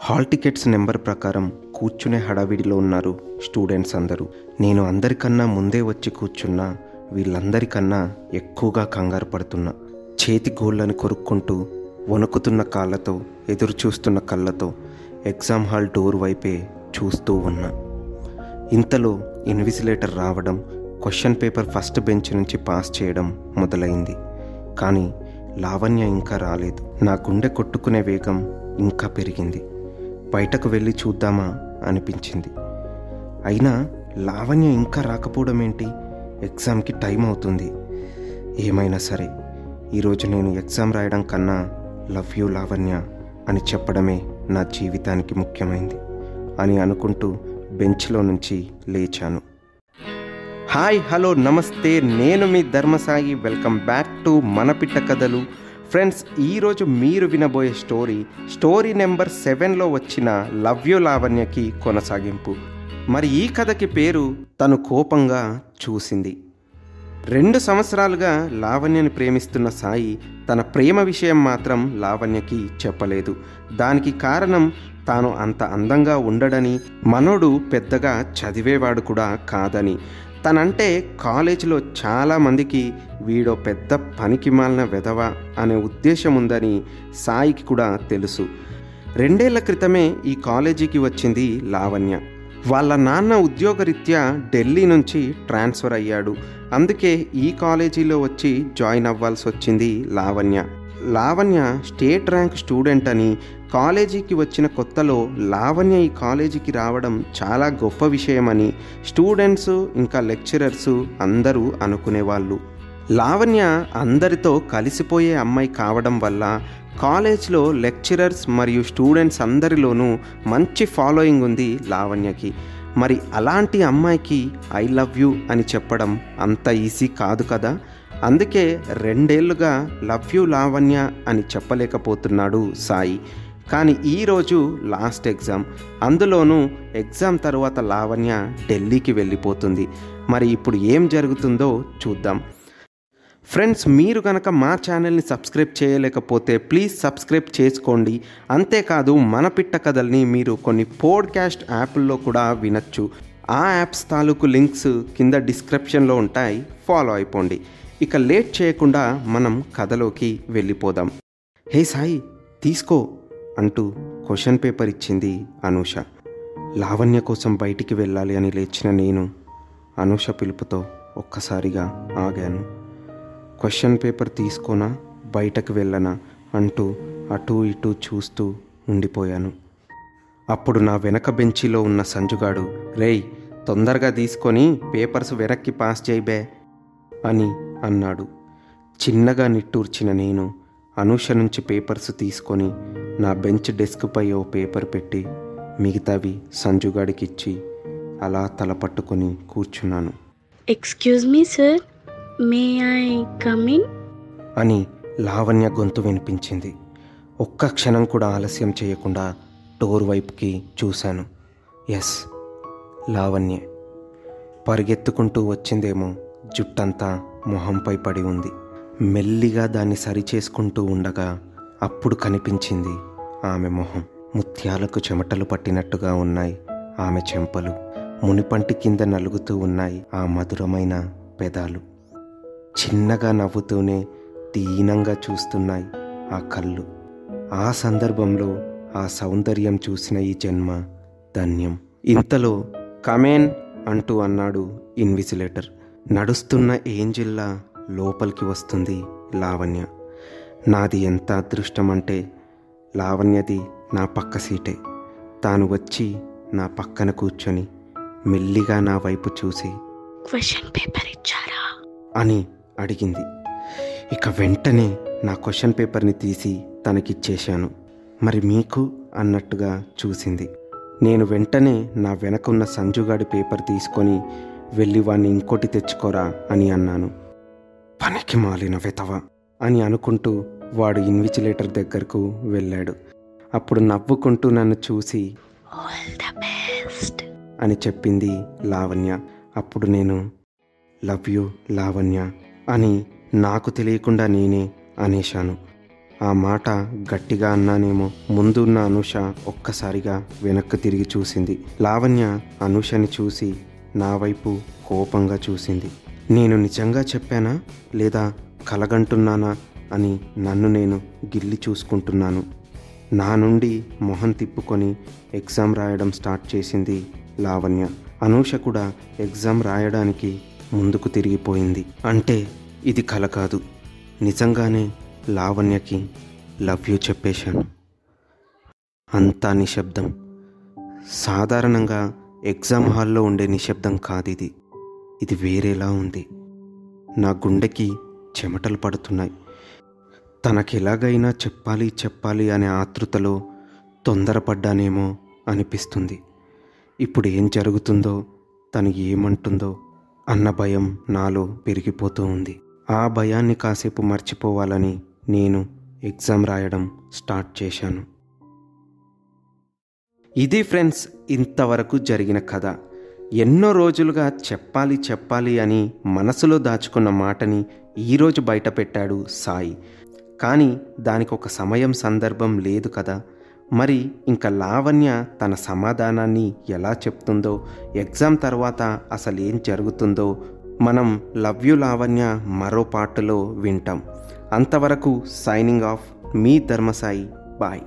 Hall tickets number ప్రకారం కూర్చునే హడావిడిలో ఉన్నారు స్టూడెంట్స్ అందరూ. నేను అందరికన్నా ముందే వచ్చి కూర్చున్నా వీళ్ళందరికన్నా ఎక్కువగా కంగారు పడుతున్నా. చేతి గోళ్ళని కొరుక్కుంటూ వణుకుతున్న కాళ్ళతో ఎదురు చూస్తున్న కళ్ళతో ఎగ్జామ్ హాల్ డోర్ వైపే చూస్తూ ఉన్నా. ఇంతలో ఇన్విజిలేటర్ రావడం క్వశ్చన్ పేపర్ ఫస్ట్ బెంచ్ నుంచి పాస్ చేయడం మొదలైంది. కానీ లావణ్య ఇంకా రాలేదు. నా గుండె కొట్టుకునే వేగం ఇంకా పెరిగింది. బయటకు వెళ్ళి చూద్దామా అనిపించింది. అయినా లావణ్య ఇంకా రాకపోవడం ఏంటి? ఎగ్జామ్కి టైం అవుతుంది. ఏమైనా సరే ఈరోజు నేను ఎగ్జామ్ రాయడం కన్నా లవ్ యూ లావణ్య అని చెప్పడమే నా జీవితానికి ముఖ్యమైంది అని అనుకుంటూ బెంచ్లో నుంచి లేచాను. హాయ్ హలో నమస్తే నేను మీ ధర్మసాయి. వెల్కమ్ బ్యాక్ టు మన పిట్ట కథలు. ఫ్రెండ్స్ ఈరోజు మీరు వినబోయే స్టోరీ స్టోరీ నెంబర్ సెవెన్లో వచ్చిన లవ్యు లావణ్యకి కొనసాగింపు. మరి ఈ కథకి పేరు తను కోపంగా చూసింది. రెండు సంవత్సరాలుగా లావణ్యని ప్రేమిస్తున్న సాయి తన ప్రేమ విషయం మాత్రం లావణ్యకి చెప్పలేదు. దానికి కారణం తాను అంత అందంగా ఉండడని మనోడు పెద్దగా చదివేవాడు కూడా కాదని. తనంటే కాలేజీలో చాలామందికి వీడో పెద్ద పనికి మాలిన వెధవ అనే ఉద్దేశం ఉందని సాయికి కూడా తెలుసు. రెండేళ్ళ క్రితమే ఈ కాలేజీకి వచ్చింది లావణ్య. వాళ్ళ నాన్న ఉద్యోగరీత్యా ఢిల్లీ నుంచి ట్రాన్స్ఫర్ అయ్యాడు. అందుకే ఈ కాలేజీలో వచ్చి జాయిన్ అవ్వాల్సి వచ్చింది Lavanya. Lavanya state rank student అని కాలేజీకి వచ్చిన కొత్తలో లావణ్య ఈ కాలేజీకి రావడం చాలా గొప్ప విషయమని స్టూడెంట్స్ ఇంకా లెక్చరర్స్ అందరూ అనుకునేవాళ్ళు. లావణ్య అందరితో కలిసిపోయే అమ్మాయి కావడం వల్ల కాలేజ్లో లెక్చరర్స్ మరియు స్టూడెంట్స్ అందరిలోనూ మంచి ఫాలోయింగ్ ఉంది లావణ్యకి. మరి అలాంటి అమ్మాయికి ఐ లవ్ యూ అని చెప్పడం అంత ఈజీ కాదు కదా? అందుకే రెండేళ్ళుగా లవ్ యూ లావణ్య అని చెప్పలేకపోతున్నాడు సాయి. కానీ ఈరోజు లాస్ట్ ఎగ్జామ్. అందులోనూ ఎగ్జామ్ తర్వాత లావణ్య ఢిల్లీకి వెళ్ళిపోతుంది. మరి ఇప్పుడు ఏం జరుగుతుందో చూద్దాం. ఫ్రెండ్స్ మీరు కనుక మా ఛానల్ని సబ్స్క్రైబ్ చేయలేకపోతే ప్లీజ్ సబ్స్క్రైబ్ చేసుకోండి. అంతేకాదు మన పిట్ట కథల్ని మీరు కొన్ని పోడ్కాస్ట్ యాప్ల్లో కూడా వినొచ్చు. ఆ యాప్స్ తాలూకు లింక్స్ కింద డిస్క్రిప్షన్లో ఉంటాయి. ఫాలో అయిపోండి. ఇక లేట్ చేయకుండా మనం కథలోకి వెళ్ళిపోదాం. హే సాయి తీసుకో అంటూ క్వశ్చన్ పేపర్ ఇచ్చింది అనూష. లావణ్య కోసం బయటికి వెళ్ళాలి అని లేచిన నేను అనూష పిలుపుతో ఒక్కసారిగా ఆగాను. క్వశ్చన్ పేపర్ తీసుకోనా బయటకు వెళ్ళనా అంటూ అటూ ఇటూ చూస్తూ ఉండిపోయాను. అప్పుడు నా వెనక బెంచిలో ఉన్న సంజుగాడు రేయ్ తొందరగా తీసుకొని పేపర్స్ వెనక్కి పాస్ చేయిబే అని అన్నాడు. చిన్నగా నిట్టూర్చిన నేను అనూష నుంచి పేపర్స్ తీసుకొని నా బెంచ్ డెస్క్పై ఓ పేపర్ పెట్టి మిగతావి సంజుగాడికి ఇచ్చి అలా తల పట్టుకొని కూర్చున్నాను. Excuse me sir may I coming అని లావణ్య గొంతు వినిపించింది. ఒక్క క్షణం కూడా ఆలస్యం చేయకుండా డోర్ వైపుకి చూశాను. ఎస్ లావణ్య. పరిగెత్తుకుంటూ వచ్చిందేమో జుట్టంతా మొహంపై పడి ఉంది. మెల్లిగా దాన్ని సరిచేసుకుంటూ ఉండగా అప్పుడు కనిపించింది ఆమె మొహం. ముత్యాలకు చెమటలు పట్టినట్టుగా ఉన్నాయి ఆమె చెంపలు. మునిపంటి కింద నలుగుతూ ఉన్నాయి ఆ మధురమైన పెదాలు. చిన్నగా నవ్వుతూనే దీనంగా చూస్తున్నాయి ఆ కళ్ళు. ఆ సందర్భంలో ఆ సౌందర్యం చూసిన ఈ జన్మ ధన్యం. ఇంతలో కమేన్ అంటూ అన్నాడు ఇన్విజిలేటర్. నడుస్తున్న ఏంజిల్లా లోపలికి వస్తుంది లావణ్య? నాది ఎంత అదృష్టం అంటే లావణ్యది నా పక్క సీటే. తాను వచ్చి నా పక్కన కూర్చొని మెల్లిగా నా వైపు చూసి క్వశ్చన్ పేపర్ ఇచ్చారా? అని అడిగింది. ఇక వెంటనే నా క్వశ్చన్ పేపర్ని తీసి తనకిచ్చేశాను. మరి మీకు అన్నట్టుగా చూసింది. నేను వెంటనే నా వెనకున్న సంజుగాడి పేపర్ తీసుకొని వెళ్ళి వాణ్ణి ఇంకోటి తెచ్చుకోరా అని అన్నాను. పనికి మాలిన వెతవ అని అనుకుంటూ వాడు ఇన్విజిలేటర్ దగ్గరకు వెళ్ళాడు. అప్పుడు నవ్వుకుంటూ నన్ను చూసి అని చెప్పింది లావణ్య. అప్పుడు నేను లవ్ యూ లావణ్య అని నాకు తెలియకుండా నేనే అనేశాను. ఆ మాట గట్టిగా అన్నానేమో. ముందున్న అనుష ఒక్కసారిగా వెనక్కి తిరిగి చూసింది. లావణ్య అనుషని చూసి నా వైపు కోపంగా చూసింది. నేను నిజంగా చెప్పానా? లేదా కలగంటున్నానా? అని నన్ను నేను గిల్లి చూసుకుంటున్నాను. నా నుండి మొహం తిప్పుకొని ఎగ్జామ్ రాయడం స్టార్ట్ చేసింది లావణ్య. అనూష కూడా ఎగ్జామ్ రాయడానికి ముందుకు తిరిగిపోయింది. అంటే ఇది కల కాదు. నిజంగానే లావణ్యకి లవ్ యూ చెప్పేశాను. అంతా నిశ్శబ్దం. సాధారణంగా ఎగ్జామ్ హాల్లో ఉండే నిశ్శబ్దం కాదు ఇది ఇది వేరేలా ఉంది. నా గుండెకి చెమటలు పడుతున్నాయి. తనకెలాగైనా చెప్పాలి చెప్పాలి అనే ఆతృతలో తొందరపడ్డానేమో అనిపిస్తుంది. ఇప్పుడు ఏం జరుగుతుందో తను ఏమంటుందో అన్న భయం నాలో పెరిగిపోతూ ఉంది. ఆ భయాన్ని కాసేపు మర్చిపోవాలని నేను ఎగ్జామ్ రాయడం స్టార్ట్ చేశాను. ఇది ఫ్రెండ్స్ ఇంతవరకు జరిగిన కథ. ఎన్నో రోజులుగా చెప్పాలి చెప్పాలి అని మనసులో దాచుకున్న మాటని ఈరోజు బయటపెట్టాడు సాయి. కానీ దానికి ఒక సమయం సందర్భం లేదు కదా. మరి ఇంకా లావణ్య తన సమాధానాన్ని ఎలా చెప్తుందో ఎగ్జామ్ తర్వాత అసలు ఏం జరుగుతుందో మనం లవ్ యు లావణ్య మరో పాటలో వింటాం. అంతవరకు సైనింగ్ ఆఫ్ మీ ధర్మసాయి. బాయ్.